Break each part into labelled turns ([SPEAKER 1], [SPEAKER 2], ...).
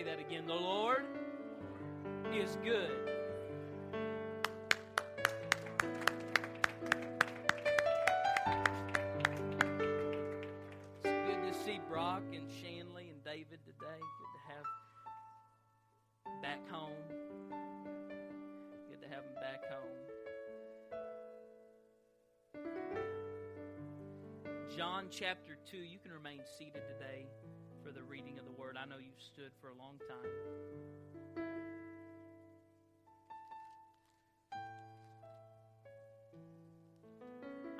[SPEAKER 1] say that again. The Lord is good. It's good to see Brock and Shanley and David today. Good to have back home. Good to have them back home. John chapter 2, you can remain seated today for the reading of the word. I know you've stood for a long time.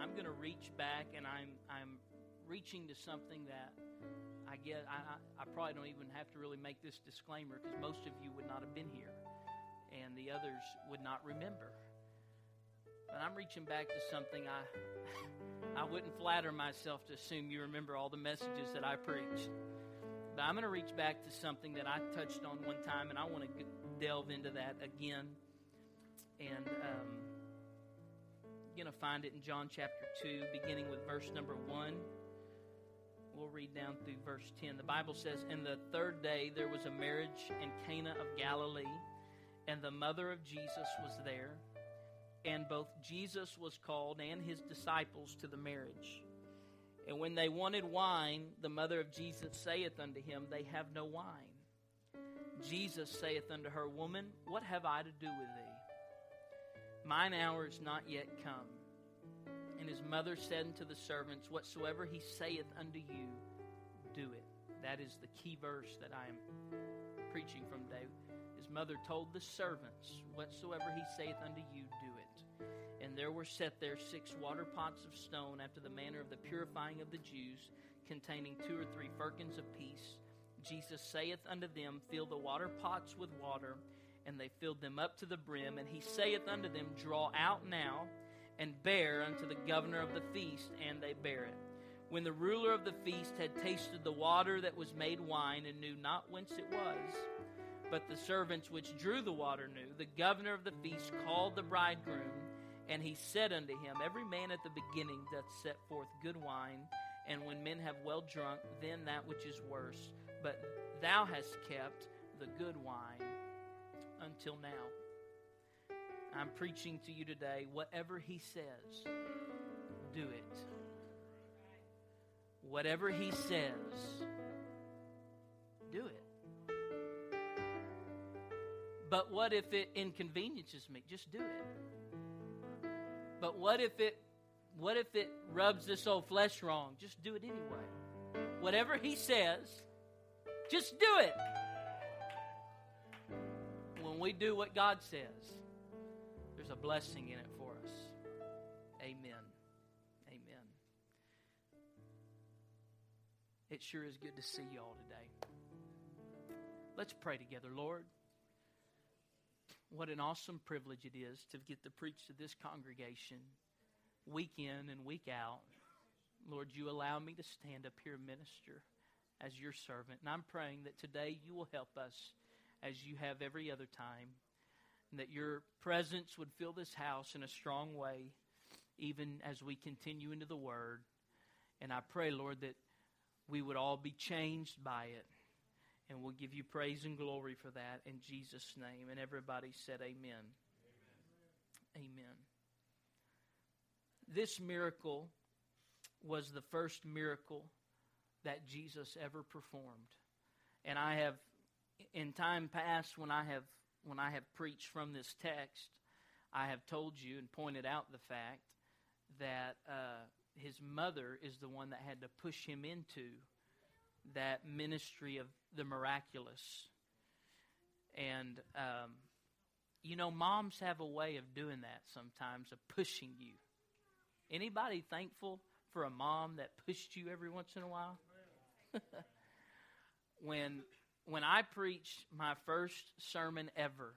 [SPEAKER 1] I'm going to reach back and I'm I'm reaching to something that I get I, I, probably don't even have to really make this disclaimer because most of you would not have been here and the others would not remember. But I'm reaching back to something I I wouldn't flatter myself to assume you remember all the messages that I preached. But I'm going to reach back to something that I touched on one time, and I want to delve into that again. And um, you're going to find it in John chapter 2, beginning with verse number 1. We'll read down through verse 10. The Bible says, In the third day there was a marriage in Cana of Galilee, and the mother of Jesus was there. And both Jesus was called and his disciples to the marriage. And when they wanted wine, the mother of Jesus saith unto him, They have no wine. Jesus saith unto her, Woman, what have I to do with thee? Mine hour is not yet come. And his mother said unto the servants, Whatsoever he saith unto you, do it. That is the key verse that I am preaching from today. His mother told the servants, Whatsoever he saith unto you, do. And there were set there six water pots of stone after the manner of the purifying of the Jews, containing two or three firkins of peace. Jesus saith unto them, Fill the water pots with water. And they filled them up to the brim. And he saith unto them, Draw out now and bear unto the governor of the feast. And they bear it. When the ruler of the feast had tasted the water that was made wine and knew not whence it was, but the servants which drew the water knew, the governor of the feast called the bridegroom, and he said unto him, Every man at the beginning doth set forth good wine, and when men have well drunk, then that which is worse. But thou hast kept the good wine until now. I'm preaching to you today, whatever he says, do it. Whatever he says, do it. But what if it inconveniences me? Just do it. But what if it what if it rubs this old flesh wrong? Just do it anyway. Whatever he says, just do it. When we do what God says, there's a blessing in it for us. Amen. Amen. It sure is good to see you all today. Let's pray together, Lord. What an awesome privilege it is to get to preach to this congregation week in and week out. Lord, you allow me to stand up here and minister as your servant. And I'm praying that today you will help us as you have every other time, and that your presence would fill this house in a strong way, even as we continue into the Word. And I pray, Lord, that we would all be changed by it. And we'll give you praise and glory for that in Jesus' name. And everybody said, Amen. Amen. Amen. This miracle was the first miracle that Jesus ever performed. And I have in time past when I have when I have preached from this text, I have told you and pointed out the fact that uh, his mother is the one that had to push him into that ministry of the miraculous. And um, you know, moms have a way of doing that sometimes of pushing you. Anybody thankful for a mom that pushed you every once in a while? when when I preached my first sermon ever,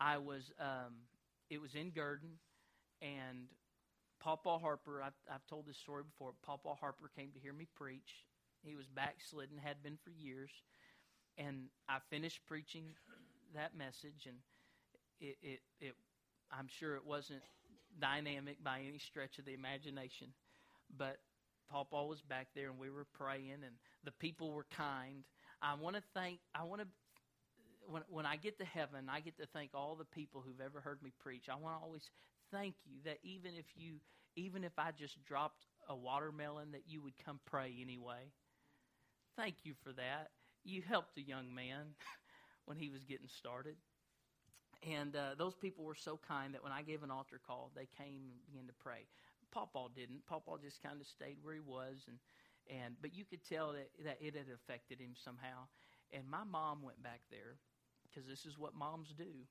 [SPEAKER 1] I was um, it was in Gurdon, and Papa Harper. I've, I've told this story before. Papa Harper came to hear me preach. He was backslidden, had been for years, and I finished preaching that message, and it, it, it I'm sure it wasn't dynamic by any stretch of the imagination, but Paul Paul was back there, and we were praying, and the people were kind. I want to thank. I want to when, when I get to heaven, I get to thank all the people who've ever heard me preach. I want to always thank you that even if you, even if I just dropped a watermelon, that you would come pray anyway. Thank you for that. You helped a young man when he was getting started. And uh, those people were so kind that when I gave an altar call, they came and began to pray. Pawpaw didn't. Pawpaw just kind of stayed where he was, and and but you could tell that that it had affected him somehow. And my mom went back there because this is what moms do.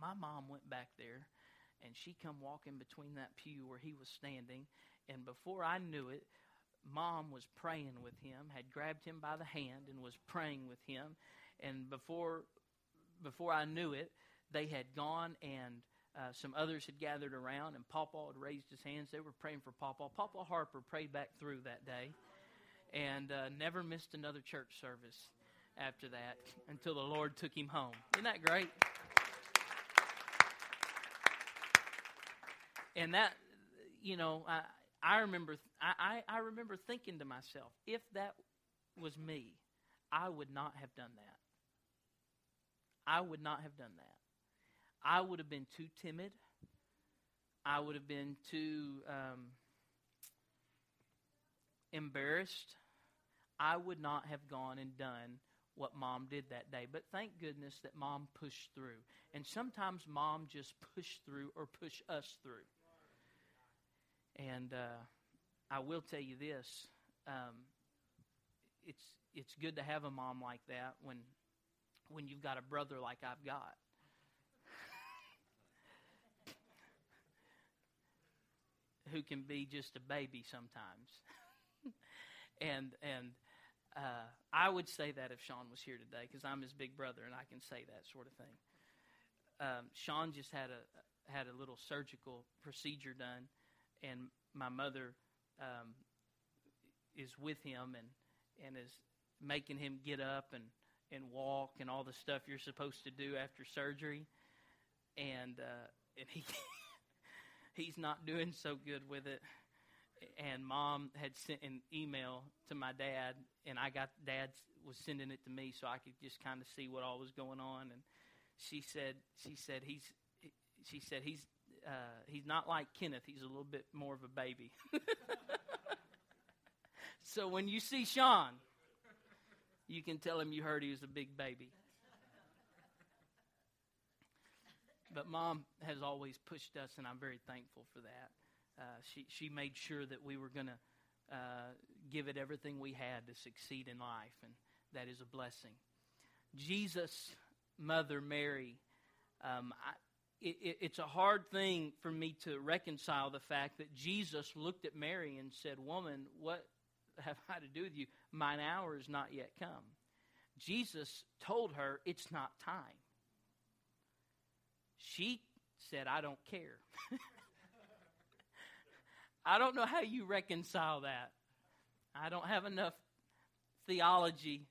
[SPEAKER 1] My mom went back there, and she come walking between that pew where he was standing, and before I knew it, mom was praying with him, had grabbed him by the hand and was praying with him, and before before I knew it, they had gone and uh, some others had gathered around, and Papa had raised his hands. They were praying for Papa. Papa Harper prayed back through that day and uh, never missed another church service after that until the Lord took him home. Isn't that great? And that, you know, I, I remember, I, I remember thinking to myself, if that was me, I would not have done that. I would not have done that. I would have been too timid. I would have been too um, embarrassed. I would not have gone and done what mom did that day. But thank goodness that mom pushed through. And sometimes mom just pushed through or push us through. And uh, I will tell you this: um, it's it's good to have a mom like that when when you've got a brother like I've got. Who can be just a baby sometimes. and and uh, I would say that if Sean was here today, because I'm his big brother and I can say that sort of thing. Um, Sean just had a had a little surgical procedure done, and my mother um, is with him and and is making him get up and and walk and all the stuff you're supposed to do after surgery, and uh, and he he's not doing so good with it. And mom had sent an email to my dad, and I got dad was sending it to me so I could just kind of see what all was going on. And she said she said he's she said he's uh, he's not like Kenneth. He's a little bit more of a baby. so when you see Sean, you can tell him you heard he was a big baby. But mom has always pushed us, and I'm very thankful for that. Uh, she she made sure that we were going to uh, give it everything we had to succeed in life, and that is a blessing. Jesus' mother Mary, um, I, it, it's a hard thing for me to reconcile the fact that Jesus looked at Mary and said, "Woman, what have I to do with you? Mine hour is not yet come. Jesus told her, It's not time. She said, I don't care. I don't know how you reconcile that. I don't have enough theology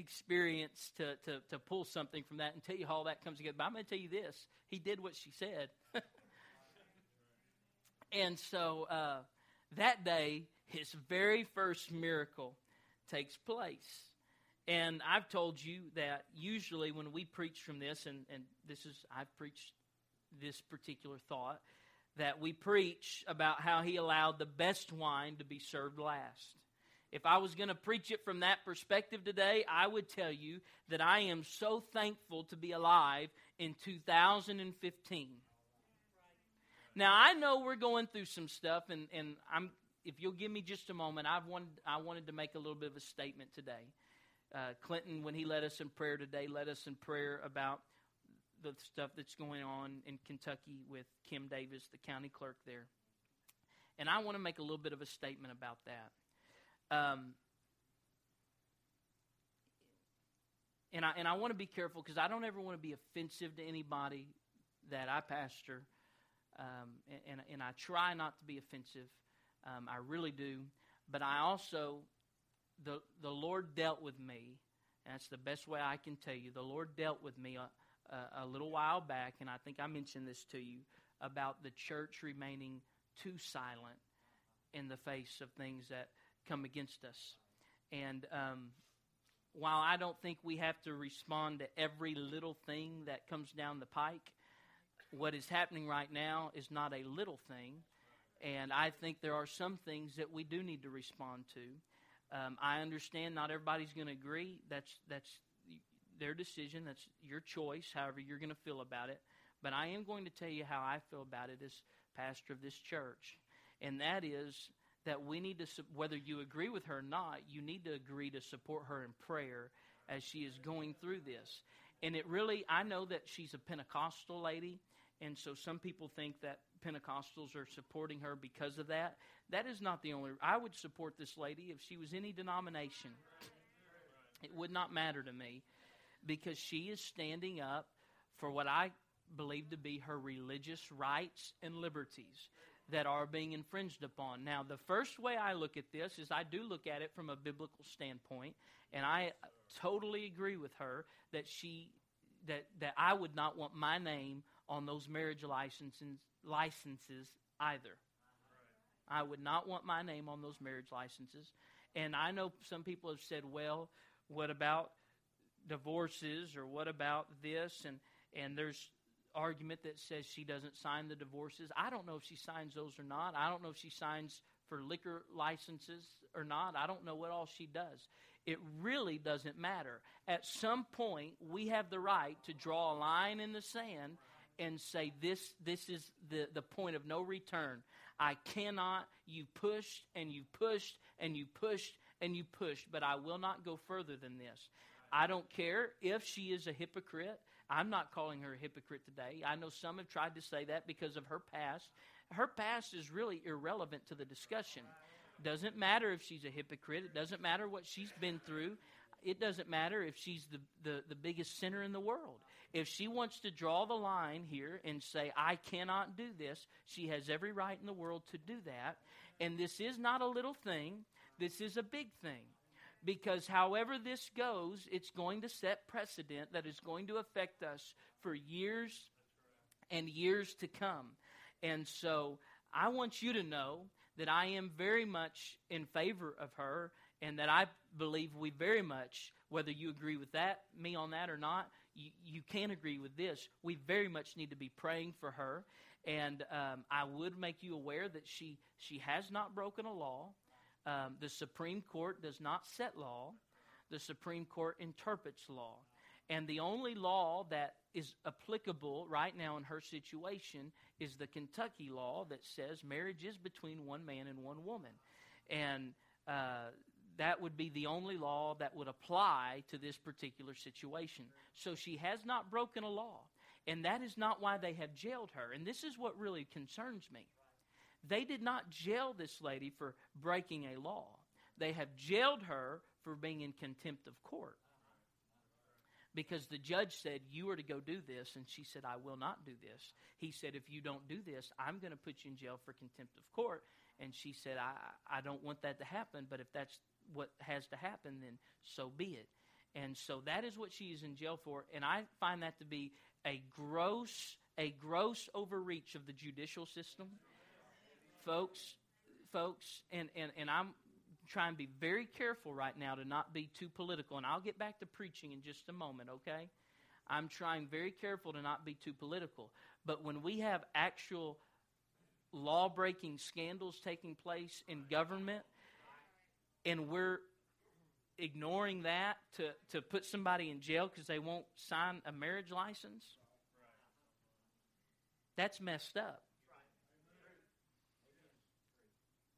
[SPEAKER 1] experience to, to, to pull something from that and tell you how all that comes together. But I'm going to tell you this He did what she said. and so uh, that day, his very first miracle takes place. And I've told you that usually when we preach from this, and, and this is, I've preached this particular thought, that we preach about how he allowed the best wine to be served last. If I was going to preach it from that perspective today, I would tell you that I am so thankful to be alive in 2015. Now I know we're going through some stuff, and, and I'm if you'll give me just a moment, I've wanted, I wanted to make a little bit of a statement today. Uh, Clinton, when he led us in prayer today, led us in prayer about the stuff that's going on in Kentucky with Kim Davis, the county clerk there. And I want to make a little bit of a statement about that. Um, and I and I want to be careful because I don't ever want to be offensive to anybody that I pastor, um, and, and, I try not to be offensive. Um, I really do. But I also, the, the Lord dealt with me, and that's the best way I can tell you. The Lord dealt with me a, a, a little while back, and I think I mentioned this to you about the church remaining too silent in the face of things that come against us. And um, while I don't think we have to respond to every little thing that comes down the pike, what is happening right now is not a little thing. And I think there are some things that we do need to respond to. Um, I understand not everybody's going to agree. That's that's their decision. That's your choice. However, you're going to feel about it. But I am going to tell you how I feel about it as pastor of this church, and that is that we need to, whether you agree with her or not, you need to agree to support her in prayer as she is going through this. And it really, I know that she's a Pentecostal lady, and so some people think that Pentecostals are supporting her because of that. That is not the only. I would support this lady if she was any denomination. It would not matter to me because she is standing up for what I believe to be her religious rights and liberties that are being infringed upon. Now, the first way I look at this is I do look at it from a biblical standpoint, and I totally agree with her that she that that I would not want my name on those marriage licenses licenses either. I would not want my name on those marriage licenses. And I know some people have said, "Well, what about divorces or what about this?" and and there's argument that says she doesn't sign the divorces. I don't know if she signs those or not. I don't know if she signs for liquor licenses or not. I don't know what all she does. It really doesn't matter. At some point, we have the right to draw a line in the sand and say this this is the, the point of no return. I cannot, you pushed and you pushed and you pushed and you pushed, but I will not go further than this. I don't care if she is a hypocrite. I'm not calling her a hypocrite today. I know some have tried to say that because of her past. Her past is really irrelevant to the discussion. Doesn't matter if she's a hypocrite. It doesn't matter what she's been through. It doesn't matter if she's the, the, the biggest sinner in the world. If she wants to draw the line here and say, I cannot do this, she has every right in the world to do that. And this is not a little thing, this is a big thing because however this goes, it's going to set precedent that is going to affect us for years and years to come. And so I want you to know that I am very much in favor of her and that I believe we very much, whether you agree with that, me on that or not, you, you can agree with this. We very much need to be praying for her. And um, I would make you aware that she, she has not broken a law. Um, the Supreme Court does not set law, the Supreme Court interprets law. And the only law that is applicable right now in her situation is the Kentucky law that says marriage is between one man and one woman. And uh, that would be the only law that would apply to this particular situation. So she has not broken a law. And that is not why they have jailed her. And this is what really concerns me. They did not jail this lady for breaking a law, they have jailed her for being in contempt of court. Because the judge said, You are to go do this. And she said, I will not do this. He said, If you don't do this, I'm going to put you in jail for contempt of court. And she said, I, I don't want that to happen, but if that's what has to happen, then so be it. And so that is what she is in jail for. And I find that to be a gross, a gross overreach of the judicial system folks, folks, and, and, and I'm trying to be very careful right now to not be too political, and I'll get back to preaching in just a moment, okay? I'm trying very careful to not be too political. But when we have actual law breaking scandals taking place in government, and we're ignoring that to, to put somebody in jail because they won't sign a marriage license, that's messed up.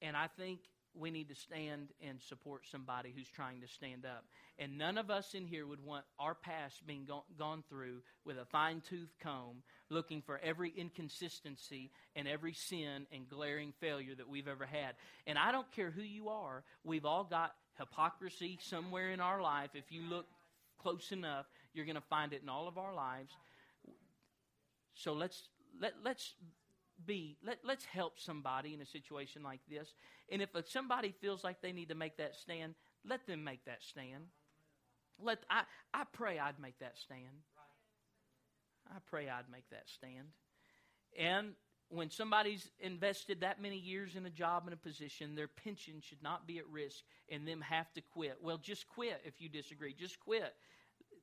[SPEAKER 1] And I think we need to stand and support somebody who's trying to stand up. And none of us in here would want our past being go- gone through with a fine tooth comb, looking for every inconsistency and every sin and glaring failure that we've ever had. And I don't care who you are, we've all got hypocrisy somewhere in our life. If you look close enough, you're going to find it in all of our lives. So let's let, let's be let, let's help somebody in a situation like this and if somebody feels like they need to make that stand let them make that stand let i, I pray i'd make that stand i pray i'd make that stand and when somebody's invested that many years in a job and a position, their pension should not be at risk and them have to quit. Well, just quit if you disagree. Just quit.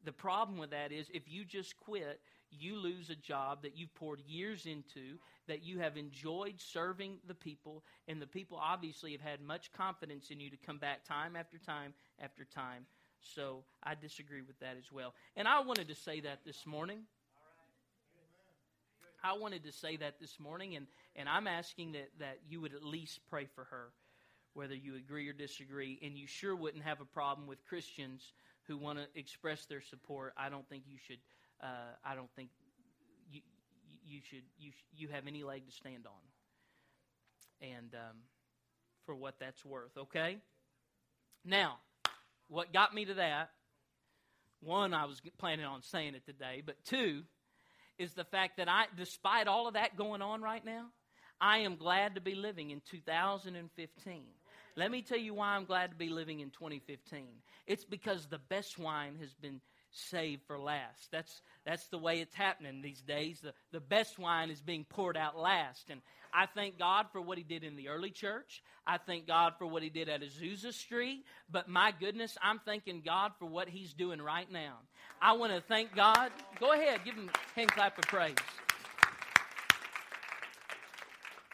[SPEAKER 1] The problem with that is if you just quit, you lose a job that you've poured years into, that you have enjoyed serving the people, and the people obviously have had much confidence in you to come back time after time after time. So I disagree with that as well. And I wanted to say that this morning. I wanted to say that this morning, and, and I'm asking that, that you would at least pray for her, whether you agree or disagree. And you sure wouldn't have a problem with Christians who want to express their support. I don't think you should. Uh, I don't think you you should you you have any leg to stand on. And um, for what that's worth, okay. Now, what got me to that? One, I was planning on saying it today, but two is the fact that I, despite all of that going on right now, I am glad to be living in 2015. Let me tell you why I'm glad to be living in 2015. It's because the best wine has been saved for last. That's that's the way it's happening these days. The the best wine is being poured out last. And I thank God for what he did in the early church. I thank God for what he did at Azusa Street. But my goodness, I'm thanking God for what he's doing right now. I want to thank God. Go ahead, give him a hand clap of praise.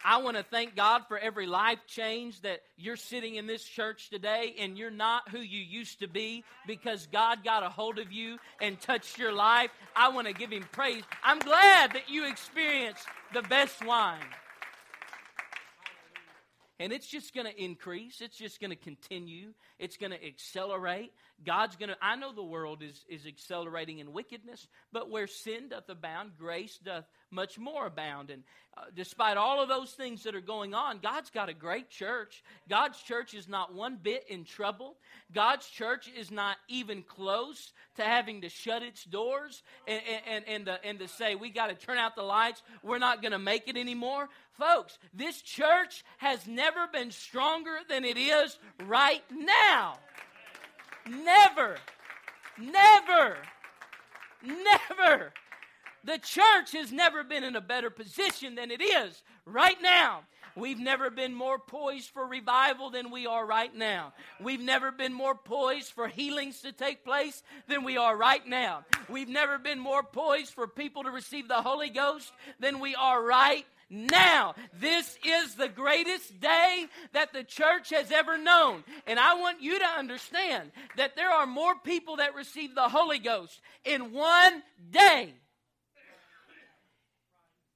[SPEAKER 1] I want to thank God for every life change that you're sitting in this church today and you're not who you used to be because God got a hold of you and touched your life. I want to give Him praise. I'm glad that you experienced the best wine. And it's just going to increase. It's just going to continue. It's going to accelerate. God's going to, I know the world is, is accelerating in wickedness, but where sin doth abound, grace doth much more abound. And uh, despite all of those things that are going on, God's got a great church. God's church is not one bit in trouble. God's church is not even close to having to shut its doors and, and, and, to, and to say, we got to turn out the lights. We're not going to make it anymore. Folks, this church has never been stronger than it is right now. Never, never, never. The church has never been in a better position than it is right now. We've never been more poised for revival than we are right now. We've never been more poised for healings to take place than we are right now. We've never been more poised for people to receive the Holy Ghost than we are right now. This is the greatest day that the church has ever known. And I want you to understand that there are more people that receive the Holy Ghost in one day.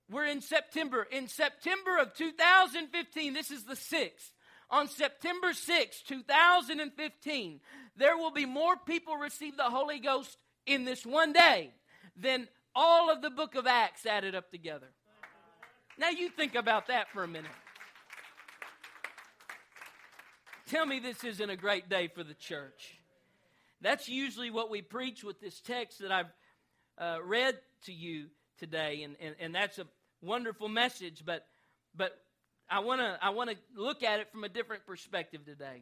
[SPEAKER 1] We're in September. In September of 2015, this is the 6th. On September 6, 2015, there will be more people receive the Holy Ghost in this one day than all of the book of Acts added up together. Now you think about that for a minute. Tell me this isn't a great day for the church. That's usually what we preach with this text that I've uh, read to you today, and, and, and that's a wonderful message, but, but I want to I wanna look at it from a different perspective today.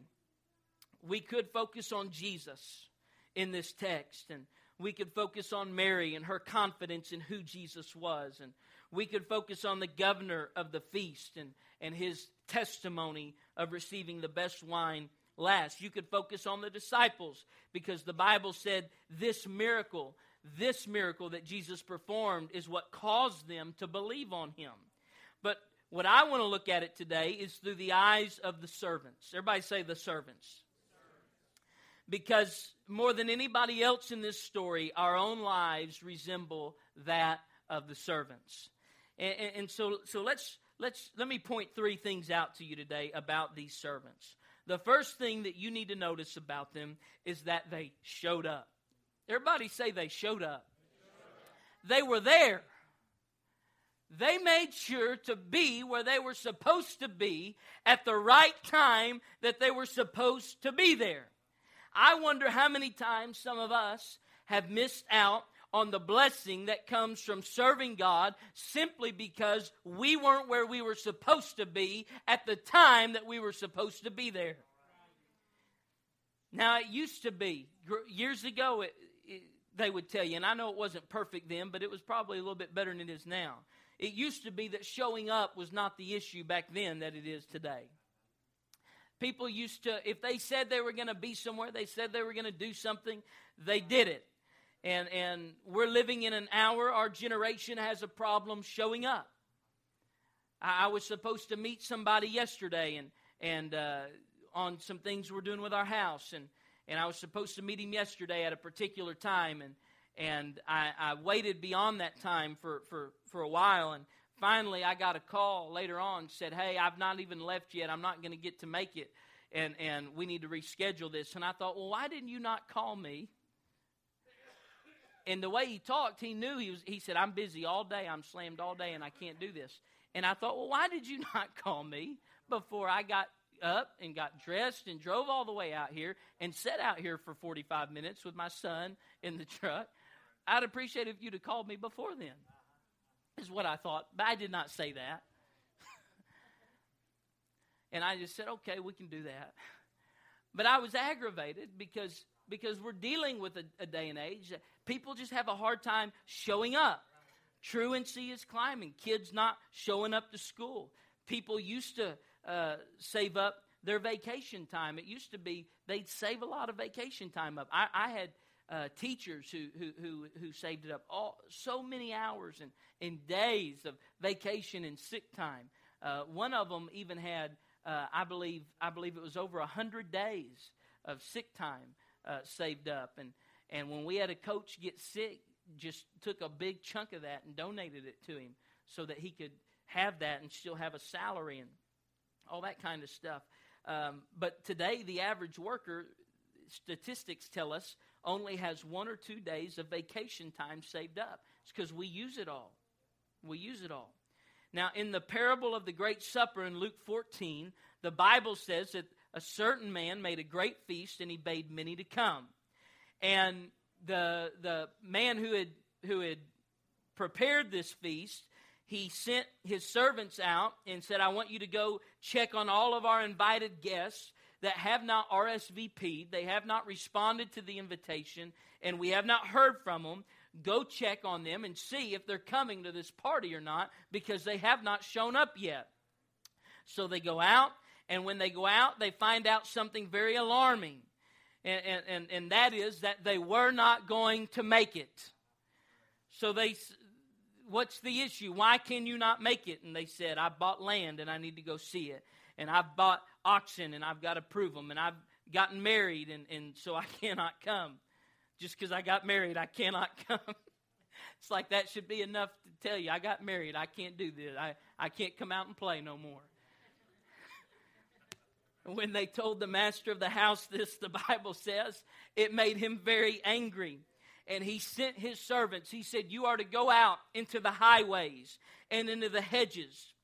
[SPEAKER 1] We could focus on Jesus in this text, and we could focus on Mary and her confidence in who Jesus was, and we could focus on the governor of the feast and, and his testimony of receiving the best wine last. You could focus on the disciples because the Bible said this miracle, this miracle that Jesus performed, is what caused them to believe on him. But what I want to look at it today is through the eyes of the servants. Everybody say the servants. Because more than anybody else in this story, our own lives resemble that of the servants. And, and, and so, so let's, let's, let me point three things out to you today about these servants. The first thing that you need to notice about them is that they showed up. Everybody say they showed up. They were there. They made sure to be where they were supposed to be at the right time that they were supposed to be there. I wonder how many times some of us have missed out on the blessing that comes from serving God simply because we weren't where we were supposed to be at the time that we were supposed to be there. Now, it used to be, years ago, it, it, they would tell you, and I know it wasn't perfect then, but it was probably a little bit better than it is now. it used to be that showing up was not the issue back then that it is today. People used to, if they said they were going to be somewhere, they said they were going to do something, they did it. And, and we're living in an hour, our generation has a problem showing up. I, I was supposed to meet somebody yesterday and, and uh, on some things we're doing with our house. And, and I was supposed to meet him yesterday at a particular time. And, and I, I waited beyond that time for, for, for a while. And finally, I got a call later on said, Hey, I've not even left yet. I'm not going to get to make it. And, and we need to reschedule this. And I thought, Well, why didn't you not call me? And the way he talked, he knew he was. He said, "I'm busy all day. I'm slammed all day, and I can't do this." And I thought, "Well, why did you not call me before I got up and got dressed and drove all the way out here and sat out here for 45 minutes with my son in the truck?" I'd appreciate if you'd have called me before then, is what I thought. But I did not say that. and I just said, okay, we can do that. But I was aggravated because, because we're dealing with a, a day and age that people just have a hard time showing up. Truancy is climbing, kids not showing up to school. People used to uh, save up their vacation time. It used to be they'd save a lot of vacation time up. I, I had uh, teachers who, who, who, who saved it up. All, so many hours and, and days of vacation and sick time. Uh, one of them even had, uh, I believe, I believe it was over hundred days of sick time uh, saved up. And and when we had a coach get sick, just took a big chunk of that and donated it to him so that he could have that and still have a salary and all that kind of stuff. Um, but today, the average worker, statistics tell us, only has one or two days of vacation time saved up. It's because we use it all. We use it all. Now, in the parable of the Great Supper in Luke 14, the Bible says that a certain man made a great feast and he bade many to come. And the, the man who had, who had prepared this feast, he sent his servants out and said, I want you to go check on all of our invited guests that have not RSVP'd, they have not responded to the invitation, and we have not heard from them, go check on them and see if they're coming to this party or not because they have not shown up yet. So they go out, and when they go out, they find out something very alarming. And, and, and that is that they were not going to make it. So they, what's the issue? Why can you not make it? And they said, I bought land and I need to go see it. And I've bought oxen and I've got to prove them. And I've gotten married and, and so I cannot come. Just because I got married, I cannot come. it's like that should be enough to tell you, I got married. I can't do this. I, I can't come out and play no more. When they told the master of the house this, the Bible says, it made him very angry. And he sent his servants. He said, You are to go out into the highways and into the hedges,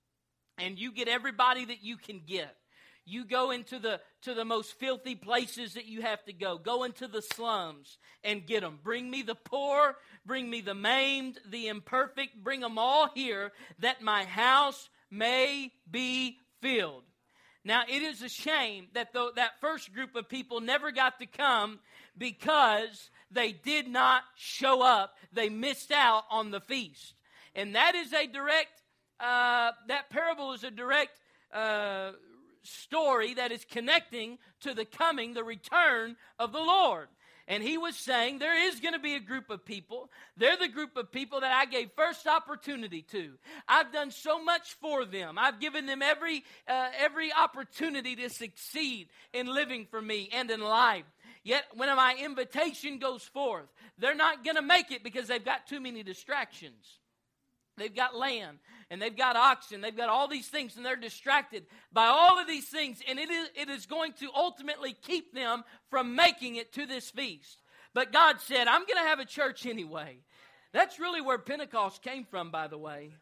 [SPEAKER 1] and you get everybody that you can get. You go into the to the most filthy places that you have to go. Go into the slums and get them bring me the poor bring me the maimed the imperfect. Bring them all here that my house may be filled now it is a shame that the, that first group of people never got to come because they did not show up they missed out on the feast and that is a direct uh, that parable is a direct uh, story that is connecting to the coming, the return of the Lord. And he was saying there is going to be a group of people. They're the group of people that I gave first opportunity to. I've done so much for them. I've given them every uh, every opportunity to succeed in living for me and in life. Yet when my invitation goes forth, they're not going to make it because they've got too many distractions. They've got land and they've got oxen, they've got all these things, and they're distracted by all of these things, and it is, it is going to ultimately keep them from making it to this feast. But God said, I'm going to have a church anyway. That's really where Pentecost came from, by the way.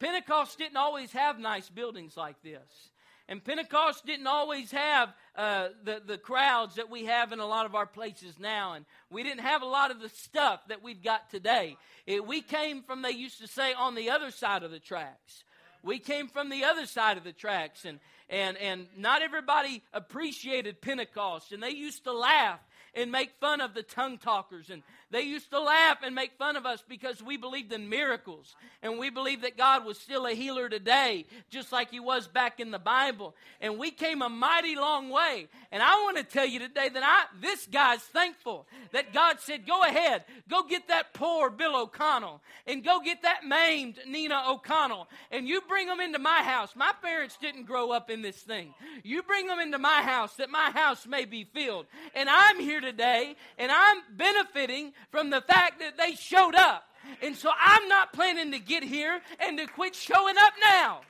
[SPEAKER 1] Pentecost didn't always have nice buildings like this. And Pentecost didn't always have uh, the, the crowds that we have in a lot of our places now. And we didn't have a lot of the stuff that we've got today. It, we came from, they used to say, on the other side of the tracks. We came from the other side of the tracks. And, and, and not everybody appreciated Pentecost. And they used to laugh and make fun of the tongue talkers and They used to laugh and make fun of us because we believed in miracles. And we believed that God was still a healer today, just like He was back in the Bible. And we came a mighty long way. And I want to tell you today that I, this guy's thankful that God said, Go ahead, go get that poor Bill O'Connell, and go get that maimed Nina O'Connell, and you bring them into my house. My parents didn't grow up in this thing. You bring them into my house that my house may be filled. And I'm here today, and I'm benefiting from the fact that they showed up. And so I'm not planning to get here and to quit showing up now.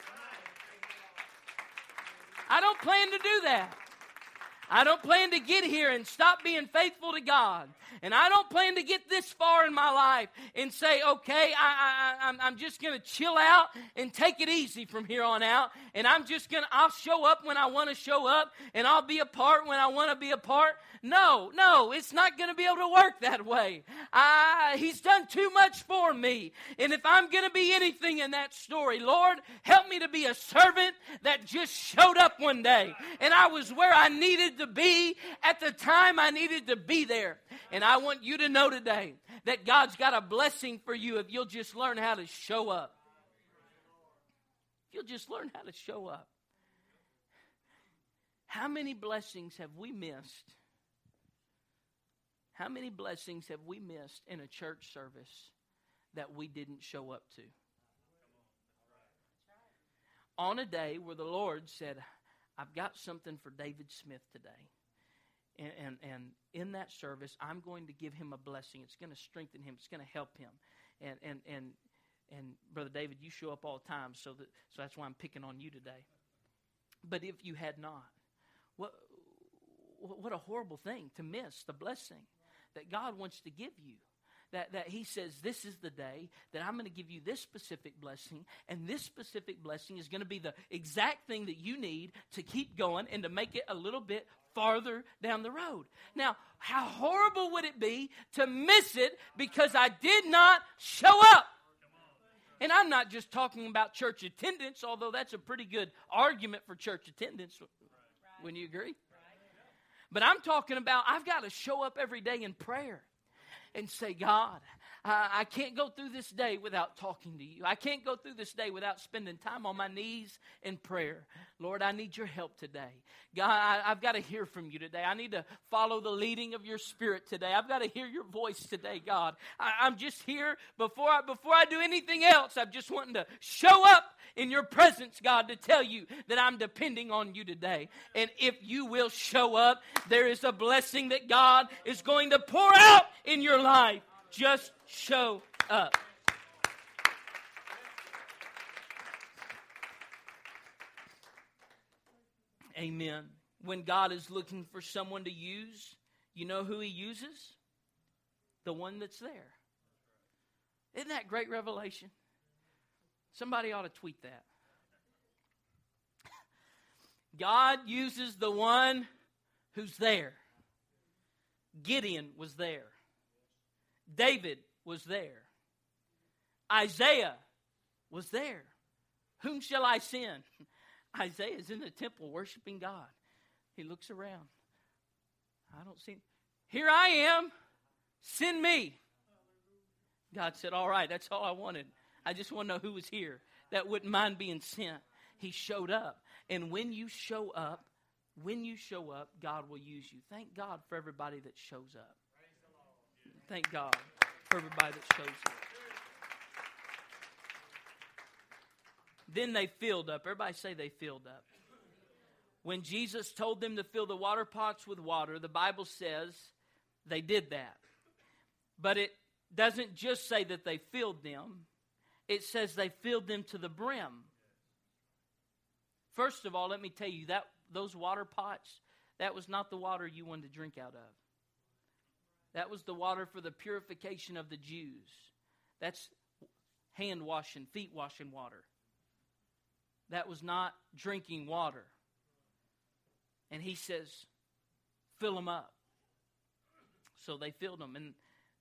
[SPEAKER 1] I don't plan to do that. I don't plan to get here and stop being faithful to God. And I don't plan to get this far in my life and say, okay, I, I, I'm, I'm just going to chill out and take it easy from here on out. And I'm just going to, I'll show up when I want to show up and I'll be a part when I want to be a part. No, no, it's not going to be able to work that way. I, he's done too much for me. And if I'm going to be anything in that story, Lord, help me to be a servant that just showed up one day. And I was where I needed to be at the time I needed to be there. And I want you to know today that God's got a blessing for you if you'll just learn how to show up. If you'll just learn how to show up. How many blessings have we missed? How many blessings have we missed in a church service that we didn't show up to? On a day where the Lord said, I've got something for David Smith today. And, and, and in that service, I'm going to give him a blessing. It's going to strengthen him. It's going to help him. And, and, and, and Brother David, you show up all the time, so, that, so that's why I'm picking on you today. But if you had not, what, what a horrible thing to miss the blessing that God wants to give you. That, that he says, This is the day that I'm going to give you this specific blessing, and this specific blessing is going to be the exact thing that you need to keep going and to make it a little bit farther down the road. Now, how horrible would it be to miss it because I did not show up? And I'm not just talking about church attendance, although that's a pretty good argument for church attendance. Wouldn't you agree? But I'm talking about I've got to show up every day in prayer and say, God, I can't go through this day without talking to you. I can't go through this day without spending time on my knees in prayer. Lord, I need your help today. God, I, have got to hear from you today. I need to follow the leading of your spirit today. I've got to hear your voice today, God. I, am just here before I, before I do anything else. I'm just wanting to show up in your presence, God, to tell you that I'm depending on you today. And if you will show up, there is a blessing that God is going to pour out in your life. Just show up. Amen. When God is looking for someone to use, you know who he uses? The one that's there. Isn't that great revelation? Somebody ought to tweet that. God uses the one who's there. Gideon was there. David was there. Isaiah was there. Whom shall I send? Isaiah is in the temple worshiping God. He looks around. I don't see. Here I am. Send me. God said, All right, that's all I wanted. I just want to know who was here that wouldn't mind being sent. He showed up. And when you show up, when you show up, God will use you. Thank God for everybody that shows up. Thank God for everybody that shows up. Then they filled up. Everybody say they filled up. When Jesus told them to fill the water pots with water, the Bible says they did that. But it doesn't just say that they filled them, it says they filled them to the brim. First of all, let me tell you that those water pots, that was not the water you wanted to drink out of. That was the water for the purification of the Jews. That's hand washing, feet washing water. That was not drinking water. And he says, fill them up. So they filled them. And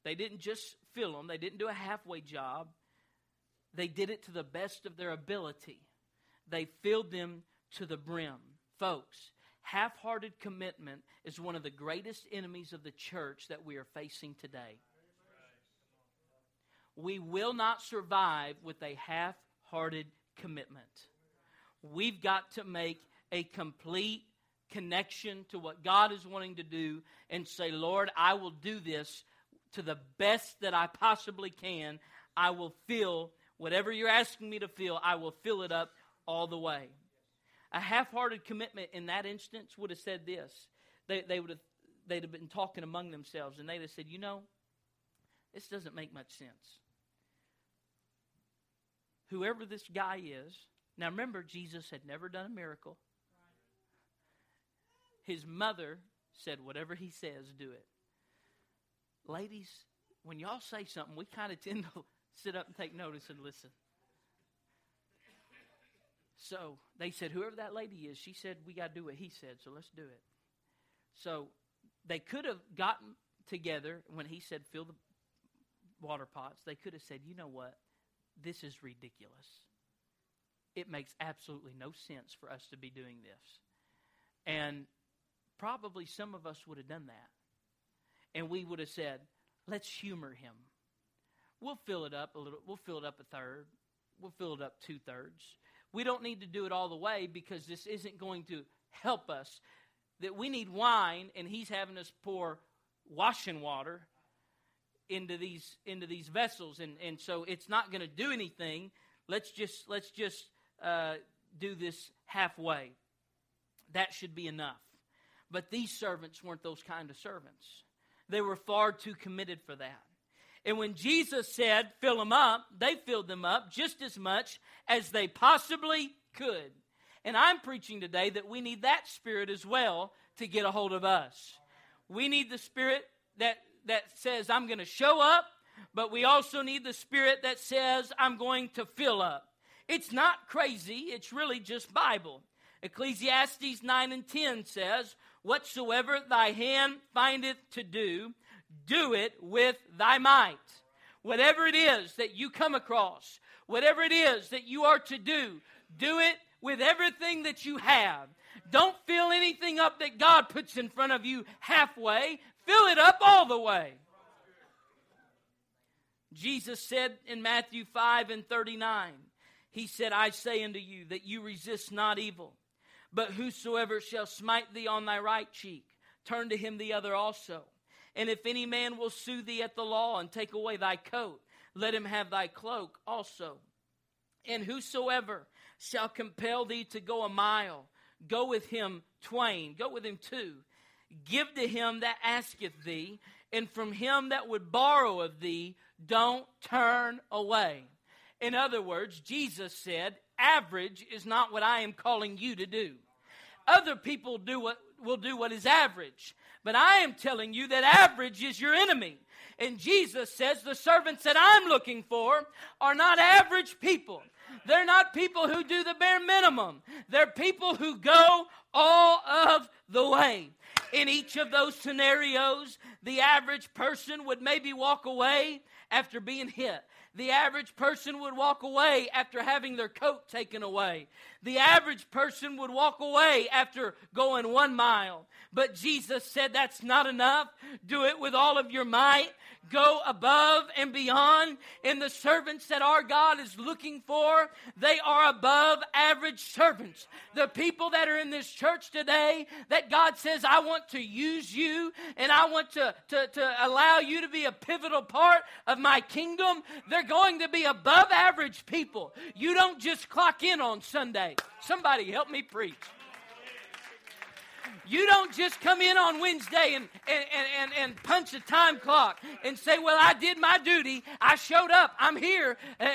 [SPEAKER 1] they didn't just fill them, they didn't do a halfway job. They did it to the best of their ability. They filled them to the brim. Folks, Half hearted commitment is one of the greatest enemies of the church that we are facing today. we will not survive with a half hearted commitment. We've got to make a complete connection to what God is wanting to do and say, Lord, I will do this to the best that I possibly can. I will fill whatever you're asking me to fill, I will fill it up all the way. A half hearted commitment in that instance would have said this. They, they would have, they'd have been talking among themselves and they'd have said, You know, this doesn't make much sense. Whoever this guy is, now remember, Jesus had never done a miracle. His mother said, Whatever he says, do it. Ladies, when y'all say something, we kind of tend to sit up and take notice and listen. So they said, Whoever that lady is, she said, We got to do what he said, so let's do it. So they could have gotten together when he said, Fill the water pots. They could have said, You know what? This is ridiculous. It makes absolutely no sense for us to be doing this. And probably some of us would have done that. And we would have said, let's humor him. We'll fill it up a little, we'll fill it up a third, we'll fill it up two thirds. We don't need to do it all the way because this isn't going to help us. That we need wine, and he's having us pour washing water into these into these vessels, and and so it's not going to do anything. Let's just let's just uh, do this halfway. That should be enough. But these servants weren't those kind of servants. They were far too committed for that. And when Jesus said, fill them up, they filled them up just as much as they possibly could. And I'm preaching today that we need that spirit as well to get a hold of us. We need the spirit that, that says, I'm going to show up, but we also need the spirit that says, I'm going to fill up. It's not crazy, it's really just Bible. Ecclesiastes 9 and 10 says, Whatsoever thy hand findeth to do, do it with thy might. Whatever it is that you come across, whatever it is that you are to do, do it with everything that you have. Don't fill anything up that God puts in front of you halfway, fill it up all the way. Jesus said in Matthew 5 and 39, He said, I say unto you that you resist not evil but whosoever shall smite thee on thy right cheek, turn to him the other also. And if any man will sue thee at the law and take away thy coat, let him have thy cloak also. And whosoever shall compel thee to go a mile, go with him twain, go with him two. Give to him that asketh thee, and from him that would borrow of thee, don't turn away. In other words, Jesus said, average is not what I am calling you to do. Other people do what will do what is average. But I am telling you that average is your enemy. And Jesus says the servants that I'm looking for are not average people. They're not people who do the bare minimum. They're people who go all of the way. In each of those scenarios, the average person would maybe walk away after being hit. The average person would walk away after having their coat taken away. The average person would walk away after going one mile. But Jesus said that's not enough. Do it with all of your might go above and beyond. And the servants that our God is looking for, they are above average servants. The people that are in this church today, that God says, I want to use you and I want to, to, to allow you to be a pivotal part of my kingdom, they're going to be above average people. You don't just clock in on Sunday. Somebody help me preach. You don't just come in on Wednesday and, and, and, and punch a time clock and say, Well, I did my duty. I showed up. I'm here. Uh,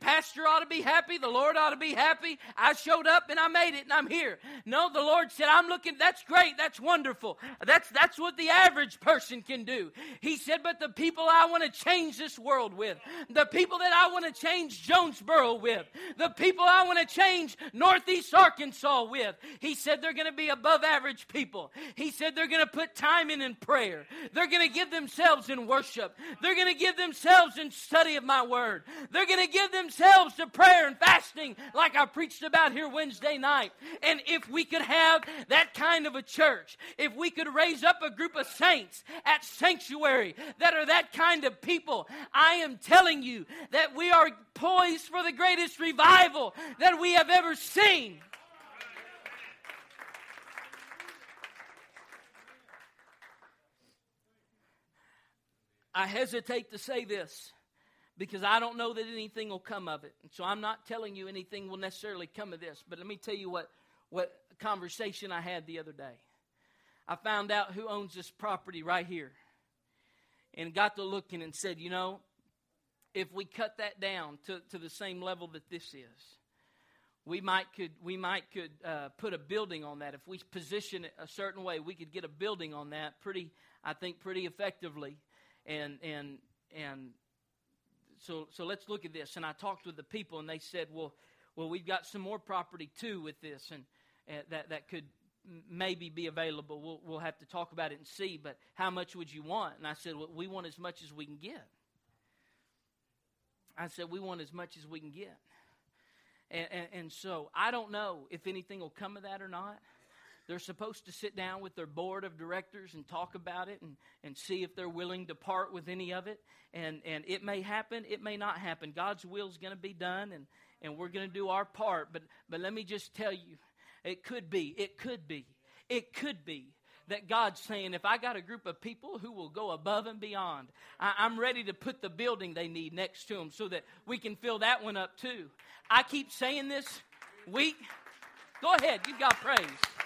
[SPEAKER 1] Pastor ought to be happy. The Lord ought to be happy. I showed up and I made it and I'm here. No, the Lord said, I'm looking. That's great. That's wonderful. That's, that's what the average person can do. He said, But the people I want to change this world with, the people that I want to change Jonesboro with, the people I want to change Northeast Arkansas with, He said they're going to be above average people people. He said they're going to put time in in prayer. They're going to give themselves in worship. They're going to give themselves in study of my word. They're going to give themselves to prayer and fasting like I preached about here Wednesday night. And if we could have that kind of a church, if we could raise up a group of saints at sanctuary that are that kind of people, I am telling you that we are poised for the greatest revival that we have ever seen. I hesitate to say this because I don't know that anything will come of it. And so I'm not telling you anything will necessarily come of this. But let me tell you what, what conversation I had the other day. I found out who owns this property right here and got to looking and said, you know, if we cut that down to, to the same level that this is, we might could we might could uh, put a building on that if we position it a certain way we could get a building on that pretty i think pretty effectively and and and so so let's look at this. And i talked with the people and they said well well we've got some more property too with this and uh, that that could maybe be available. We'll we'll have to talk about it and see but how much would you want? And i said well, we want as much as we can get. I said we want as much as we can get. And, and, and so i don't know if anything will come of that or not they're supposed to sit down with their board of directors and talk about it and, and see if they're willing to part with any of it. And, and it may happen, it may not happen. God's will is going to be done, and, and we're going to do our part. But, but let me just tell you, it could be, it could be, it could be that God's saying, if I got a group of people who will go above and beyond, I, am ready to put the building they need next to them so that we can fill that one up too. I keep saying this week. Go ahead, you've got praise.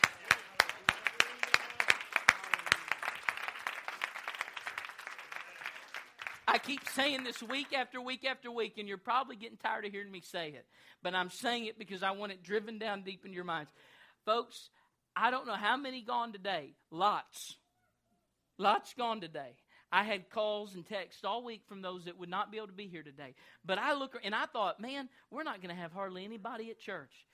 [SPEAKER 1] I keep saying this week after week after week, and you're probably getting tired of hearing me say it. But I'm saying it because I want it driven down deep in your minds. Folks, I don't know how many gone today. Lots. Lots gone today. I had calls and texts all week from those that would not be able to be here today. But I look and I thought, man, we're not going to have hardly anybody at church.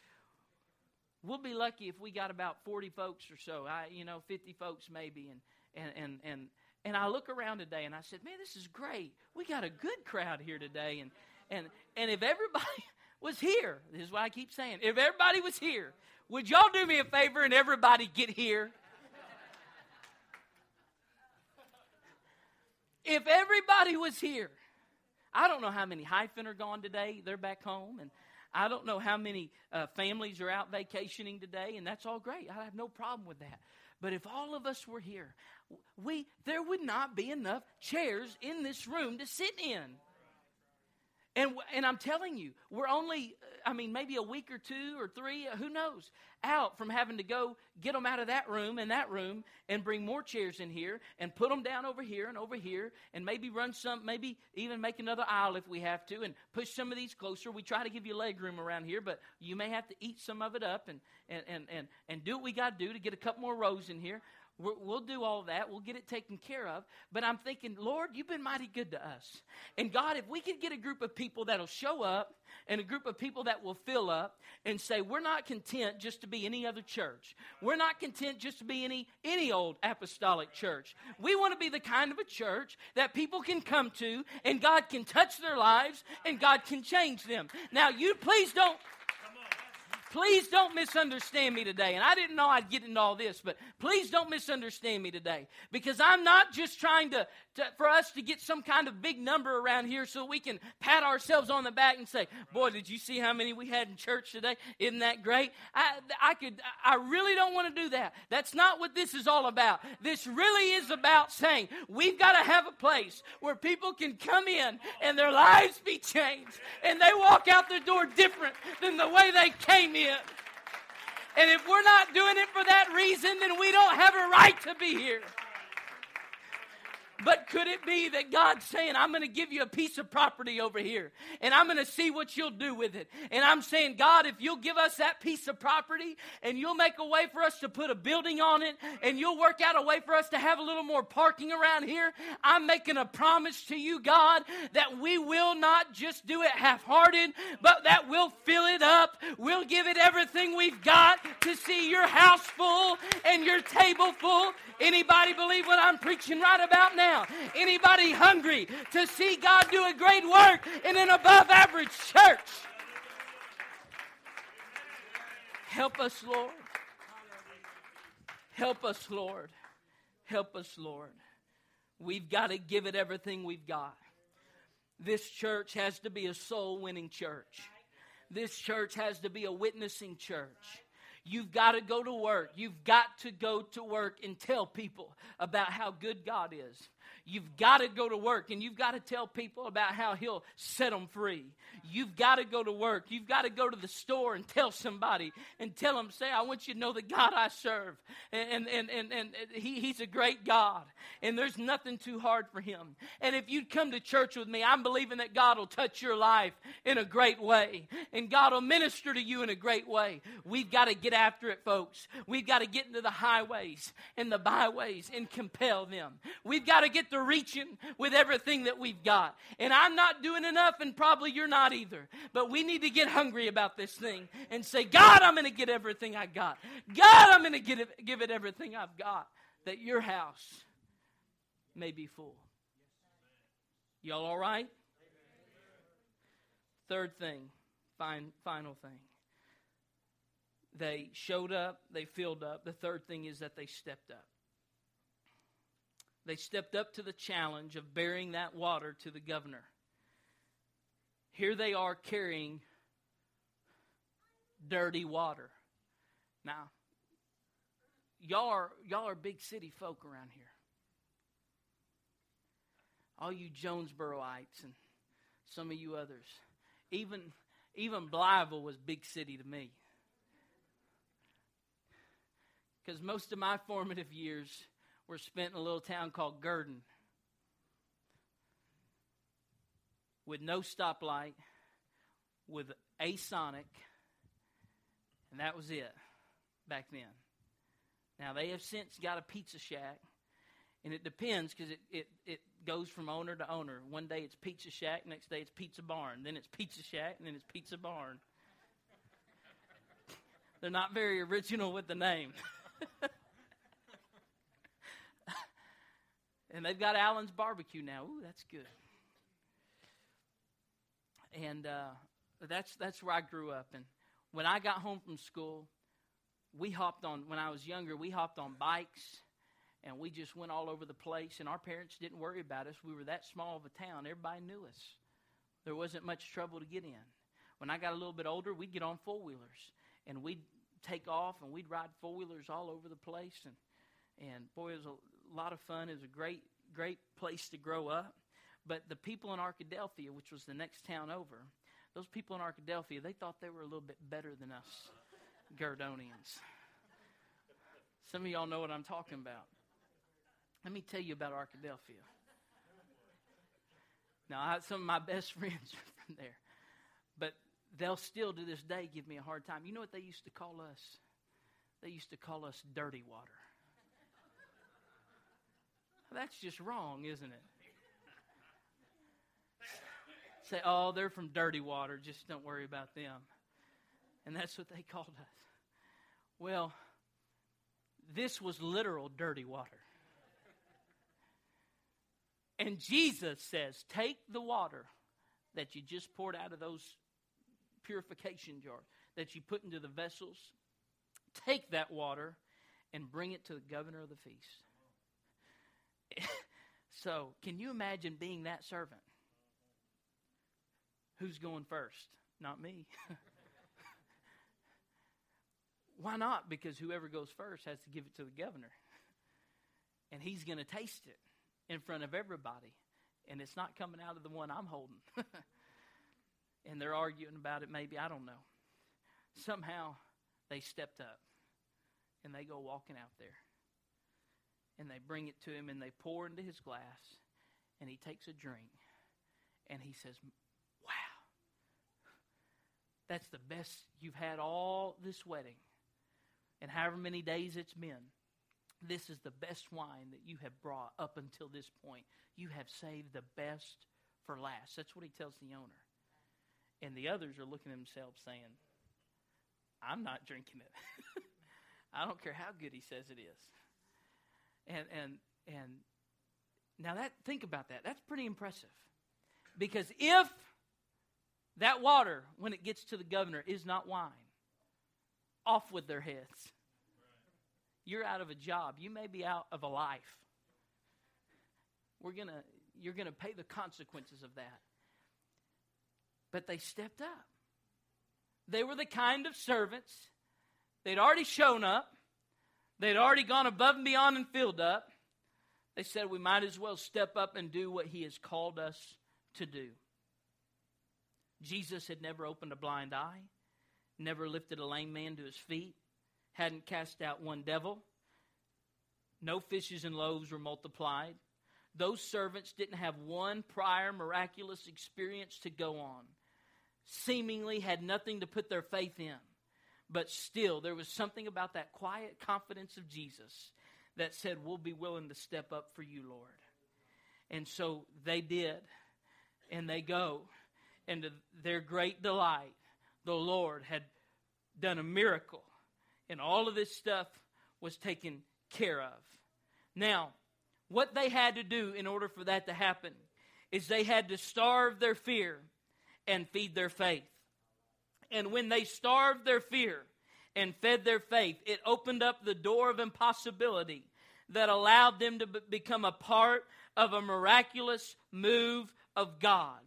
[SPEAKER 1] We'll be lucky if we got about 40 folks or so. I, you know, 50 folks maybe. And, and, and, and and I look around today and I said, man, this is great. We got a good crowd here today. And, and, and if everybody was here, this is what I keep saying, if everybody was here, would y'all do me a favor and everybody get here? if everybody was here, I don't know how many hyphen are gone today. They're back home. And I don't know how many uh, families are out vacationing today. And that's all great. I have no problem with that. But if all of us were here, we there would not be enough chairs in this room to sit in. And, and I'm telling you, we're only, I mean, maybe a week or two or three, who knows, out from having to go get them out of that room and that room and bring more chairs in here and put them down over here and over here and maybe run some, maybe even make another aisle if we have to and push some of these closer. We try to give you leg room around here, but you may have to eat some of it up and, and, and, and, and do what we got to do to get a couple more rows in here we will do all that. We'll get it taken care of. But I'm thinking, Lord, you've been mighty good to us. And God, if we could get a group of people that'll show up and a group of people that will fill up and say, we're not content just to be any other church. We're not content just to be any, any old apostolic church. We want to be the kind of a church that people can come to and God can touch their lives and God can change them. Now, you please don't Please don't misunderstand me today. And I didn't know I'd get into all this, but please don't misunderstand me today. Because I'm not just trying to, to, for us to get some kind of big number around here so we can pat ourselves on the back and say, boy, did you see how many we had in church today? Isn't that great? I, I could, I really don't want to do that. That's not what this is all about. This really is about saying we've got to have a place where people can come in and their lives be changed and they walk out the door different than the way they came in And if we're not doing it for that reason, then we don't have a right to be here. But could it be that God's saying, I'm going to give you a piece of property over here and I'm going to see what you'll do with it? And I'm saying, God, if you'll give us that piece of property and you'll make a way for us to put a building on it and you'll work out a way for us to have a little more parking around here, I'm making a promise to you, God, that we will not just do it half hearted, but that we'll fill it up. We'll give it everything we've got to see your house full and your table full. Anybody believe what I'm preaching right about now? Anybody hungry to see God do a great work in an above average church? Help us, Lord. Help us, Lord. Help us, Lord. We've got to give it everything we've got. This church has to be a soul winning church. This church has to be a witnessing church. You've got to go to work. You've got to go to work and tell people about how good God is. You've got to go to work and you've got to tell people about how He'll set them free. You've got to go to work. You've got to go to the store and tell somebody and tell them, say, I want you to know the God I serve. And, and, and, and he, He's a great God. And there's nothing too hard for Him. And if you'd come to church with me, I'm believing that God will touch your life in a great way. And God will minister to you in a great way. We've got to get after it, folks. We've got to get into the highways and the byways and compel them. We've got to get to reaching with everything that we've got. And I'm not doing enough, and probably you're not either. But we need to get hungry about this thing and say, God, I'm going to get everything I got. God, I'm going to give it, give it everything I've got that your house may be full. Y'all all right? Third thing, fine, final thing. They showed up, they filled up. The third thing is that they stepped up. They stepped up to the challenge of bearing that water to the governor. Here they are carrying dirty water. Now, y'all are, y'all are big city folk around here. All you Jonesboroites and some of you others. Even, even Blytheville was big city to me. Because most of my formative years were spent in a little town called Gurdon with no stoplight, with a Sonic, and that was it back then. Now, they have since got a pizza shack, and it depends because it, it, it goes from owner to owner. One day it's Pizza Shack, next day it's Pizza Barn, then it's Pizza Shack, and then it's Pizza Barn. They're not very original with the name. And they've got Allen's barbecue now. Ooh, that's good. And uh, that's that's where I grew up. And when I got home from school, we hopped on. When I was younger, we hopped on bikes, and we just went all over the place. And our parents didn't worry about us. We were that small of a town. Everybody knew us. There wasn't much trouble to get in. When I got a little bit older, we'd get on four wheelers, and we'd take off, and we'd ride four wheelers all over the place. And and boy, it was a a lot of fun. It was a great, great place to grow up. But the people in Arkadelphia, which was the next town over, those people in Arkadelphia, they thought they were a little bit better than us Gurdonians. Some of y'all know what I'm talking about. Let me tell you about Arkadelphia. Now, I, some of my best friends from there, but they'll still to this day give me a hard time. You know what they used to call us? They used to call us dirty water. That's just wrong, isn't it? Say, oh, they're from dirty water. Just don't worry about them. And that's what they called us. Well, this was literal dirty water. And Jesus says, Take the water that you just poured out of those purification jars that you put into the vessels, take that water and bring it to the governor of the feast. So, can you imagine being that servant? Who's going first? Not me. Why not? Because whoever goes first has to give it to the governor. And he's going to taste it in front of everybody. And it's not coming out of the one I'm holding. and they're arguing about it, maybe. I don't know. Somehow they stepped up and they go walking out there. And they bring it to him and they pour into his glass. And he takes a drink. And he says, Wow, that's the best you've had all this wedding. And however many days it's been, this is the best wine that you have brought up until this point. You have saved the best for last. That's what he tells the owner. And the others are looking at themselves saying, I'm not drinking it. I don't care how good he says it is. And and and now that think about that. That's pretty impressive. Because if that water, when it gets to the governor, is not wine, off with their heads. You're out of a job. You may be out of a life. We're gonna you're gonna pay the consequences of that. But they stepped up. They were the kind of servants, they'd already shown up, they'd already gone above and beyond and filled up. They said, We might as well step up and do what He has called us to do. Jesus had never opened a blind eye, never lifted a lame man to his feet, hadn't cast out one devil. No fishes and loaves were multiplied. Those servants didn't have one prior miraculous experience to go on seemingly had nothing to put their faith in. But still, there was something about that quiet confidence of Jesus that said, We'll be willing to step up for you, Lord. And so they did. And they go. And to their great delight, the Lord had done a miracle. And all of this stuff was taken care of. Now, what they had to do in order for that to happen is they had to starve their fear and feed their faith. And when they starved their fear and fed their faith, it opened up the door of impossibility that allowed them to become a part of a miraculous move of God.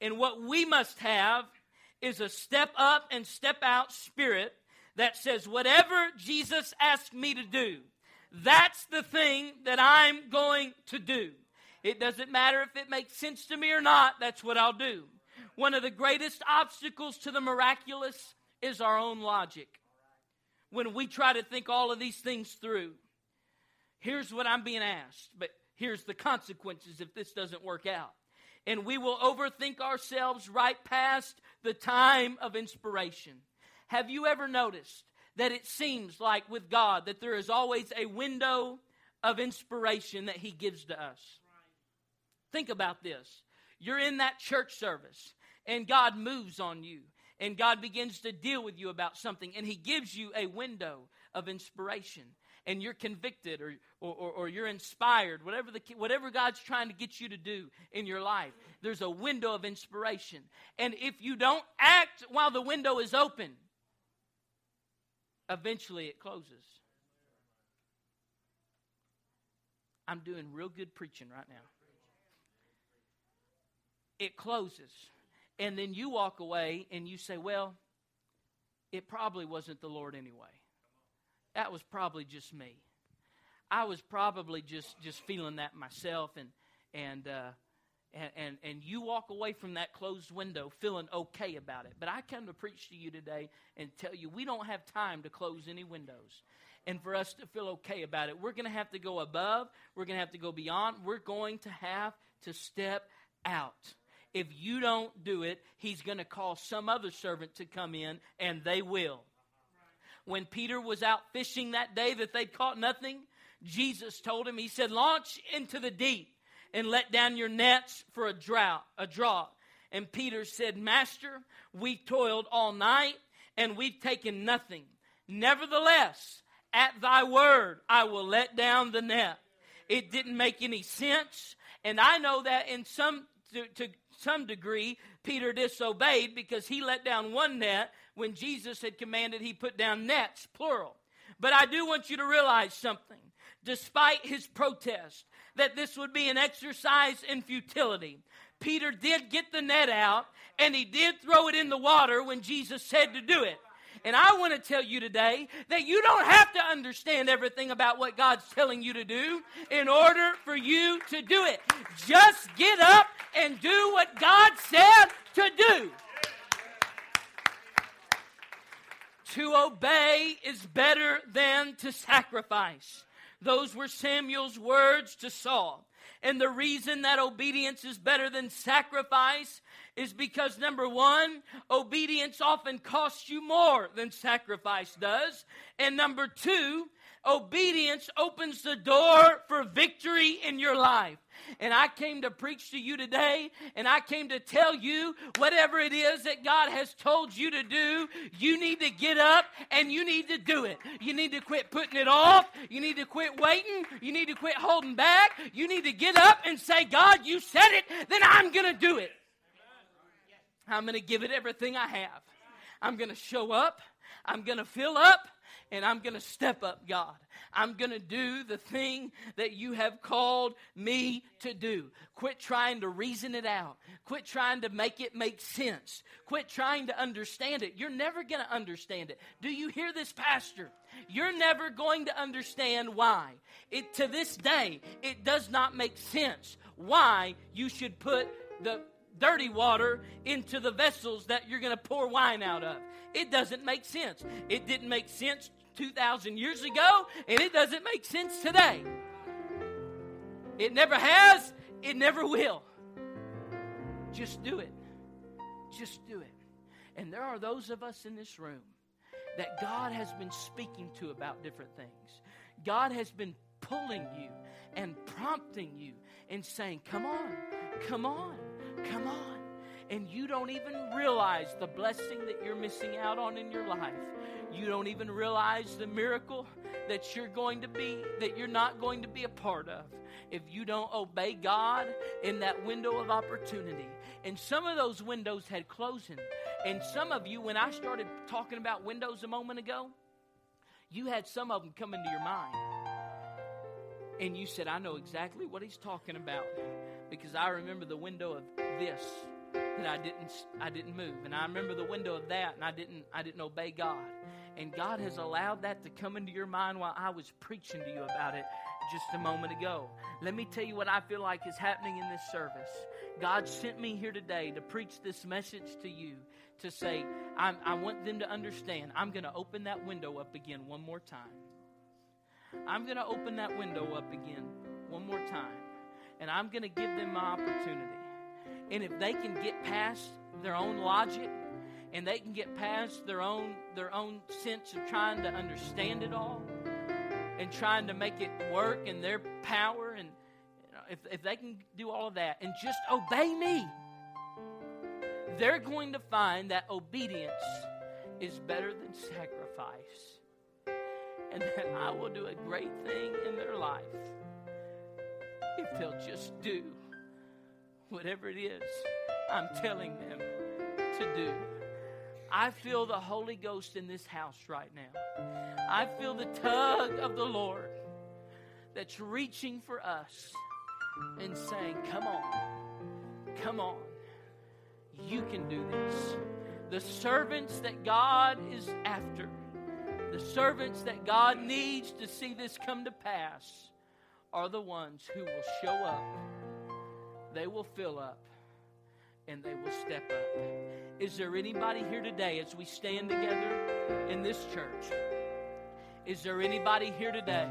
[SPEAKER 1] And what we must have is a step up and step out spirit that says, whatever Jesus asked me to do, that's the thing that I'm going to do. It doesn't matter if it makes sense to me or not, that's what I'll do. One of the greatest obstacles to the miraculous is our own logic. When we try to think all of these things through, here's what I'm being asked, but here's the consequences if this doesn't work out. And we will overthink ourselves right past the time of inspiration. Have you ever noticed that it seems like with God that there is always a window of inspiration that He gives to us? Think about this. You're in that church service and God moves on you and God begins to deal with you about something and He gives you a window of inspiration and you're convicted or, or, or, you're inspired, whatever, the, whatever God's trying to get you to do in your life, there's a window of inspiration. And if you don't act while the window is open, eventually it closes. I'm doing real good preaching right now. It closes. And then you walk away and you say, well, it probably wasn't the Lord anyway. That was probably just me. I was probably just, just feeling that myself and, and, uh, and, and, and you walk away from that closed window feeling okay about it. But I come to preach to you today and tell you we don't have time to close any windows. And for us to feel okay about it, we're going to have to go above, we're going to have to go beyond, we're going to have to step out if you don't do it, he's going to call some other servant to come in, and they will. When Peter was out fishing that day that they'd caught nothing, Jesus told him, He said, Launch into the deep and let down your nets for a drought, a draught. And Peter said, Master, we've toiled all night and we've taken nothing. Nevertheless, at thy word, I will let down the net. It didn't make any sense. And I know that in some to, to, some degree, Peter disobeyed because he let down one net when Jesus had commanded he put down nets, plural. But I do want you to realize something. Despite his protest that this would be an exercise in futility, Peter did get the net out and he did throw it in the water when Jesus said to do it. And I want to tell you today that you don't have to understand everything about what God's telling you to do in order for you to do it. Just get up and do what God said to do. To obey is better than to sacrifice. Those were Samuel's words to Saul. And the reason that obedience is better than sacrifice is because number one, obedience often costs you more than sacrifice does. And number two, obedience opens the door for victory in your life. And I came to preach to you today, and I came to tell you whatever it is that God has told you to do, you need to get up and you need to do it. You need to quit putting it off. You need to quit waiting. You need to quit holding back. You need to get up and say, God, you said it, then I'm going to do it. I'm going to give it everything I have. I'm going to show up. I'm going to fill up and I'm going to step up, God. I'm going to do the thing that you have called me to do. Quit trying to reason it out. Quit trying to make it make sense. Quit trying to understand it. You're never going to understand it. Do you hear this, Pastor? You're never going to understand why. It to this day, it does not make sense why you should put the dirty water into the vessels that you're going to pour wine out of. It doesn't make sense. It didn't make sense 2,000 years ago, and it doesn't make sense today. It never has, it never will. Just do it. Just do it. And there are those of us in this room that God has been speaking to about different things. God has been pulling you and prompting you and saying, Come on, come on, come on. And you don't even realize the blessing that you're missing out on in your life you don't even realize the miracle that you're going to be, that you're not going to be a part of if you don't obey God in that window of opportunity. And some of those windows had closing. And some of you, when I started talking about windows a moment ago, you had some of them come into your mind. And you said, I know exactly what he's talking about because I remember the window of this that I didn't I didn't move and I remember the window of that and I didn't I didn't obey God and God has allowed that to come into your mind while I was preaching to you about it just a moment ago. Let me tell you what I feel like is happening in this service. God sent me here today to preach this message to you to say, i want them to understand. I'm going to open that window up again one more time. I'm going to open that window up again one more time. And I'm going to give them my opportunity. And if they can get past their own logic, and they can get past their own their own sense of trying to understand it all and trying to make it work in their power and if, if they can do all of that and just obey me they're going to find that obedience is better than sacrifice and that I will do a great thing in their life if they'll just do whatever it is I'm telling them to do. I feel the Holy Ghost in this house right now. I feel the tug of the Lord that's reaching for us and saying, Come on, come on, you can do this. The servants that God is after, the servants that God needs to see this come to pass, are the ones who will show up, they will fill up, and they will step up. Is there anybody here today as we stand together in this church? Is there anybody here today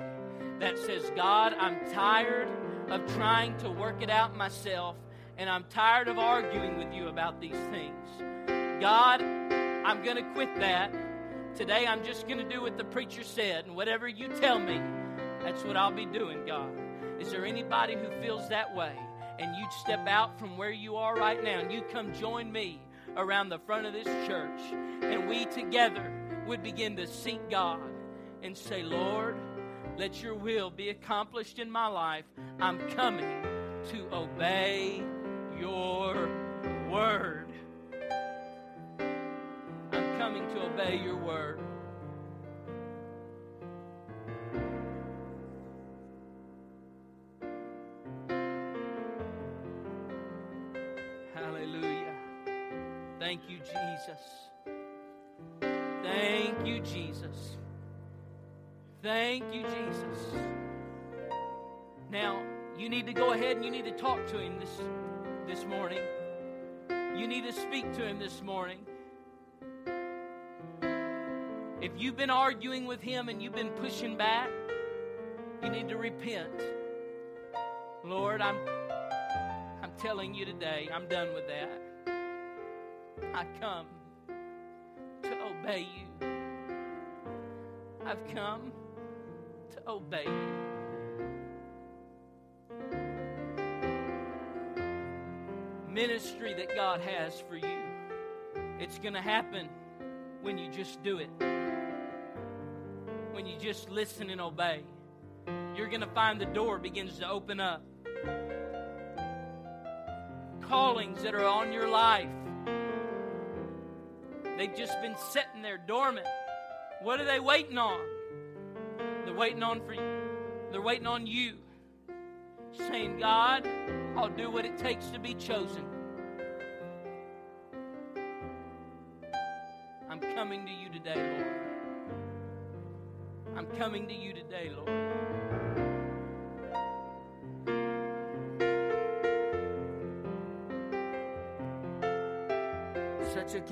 [SPEAKER 1] that says, God, I'm tired of trying to work it out myself and I'm tired of arguing with you about these things? God, I'm going to quit that. Today I'm just going to do what the preacher said, and whatever you tell me, that's what I'll be doing, God. Is there anybody who feels that way? and you'd step out from where you are right now and you'd come join me around the front of this church, and we together would begin to seek God and say, Lord, let your will be accomplished in my life. I'm coming to obey your word. I'm coming to obey your word. Thank you, Jesus. Thank you, Jesus. Thank you, Jesus. Now, you need to go ahead and you need to talk to him this, this morning. You need to speak to him this morning. If you've been arguing with him and you've been pushing back, You need to repent. Lord, I'm I'm telling you today, I'm done with that. I come to obey you. I've come to obey you. Ministry that God has for you. It's going to happen when you just do it. When you just listen and obey. You're going to find the door begins to open up. Callings that are on your life. They've just been sitting there dormant. What are they waiting on? They're waiting on for you. They're waiting on you. Saying, God, I'll do what it takes to be chosen. I'm coming to you today, Lord. I'm coming to you today, Lord.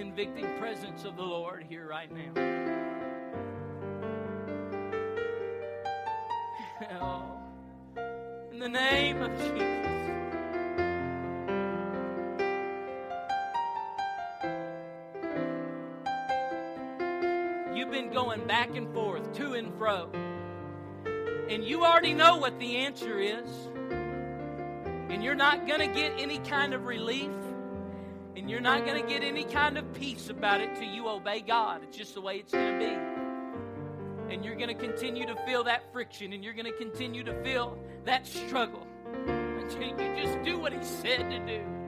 [SPEAKER 1] Convicting presence of the Lord here right now. Oh, in the name of Jesus. You've been going back and forth, to and fro. And you already know what the answer is. And you're not going to get any kind of relief. And you're not going to get any kind of peace about it till you obey God. It's just the way it's going to be and you're going to continue to feel that friction and you're going to continue to feel that struggle until you just do what he said to do.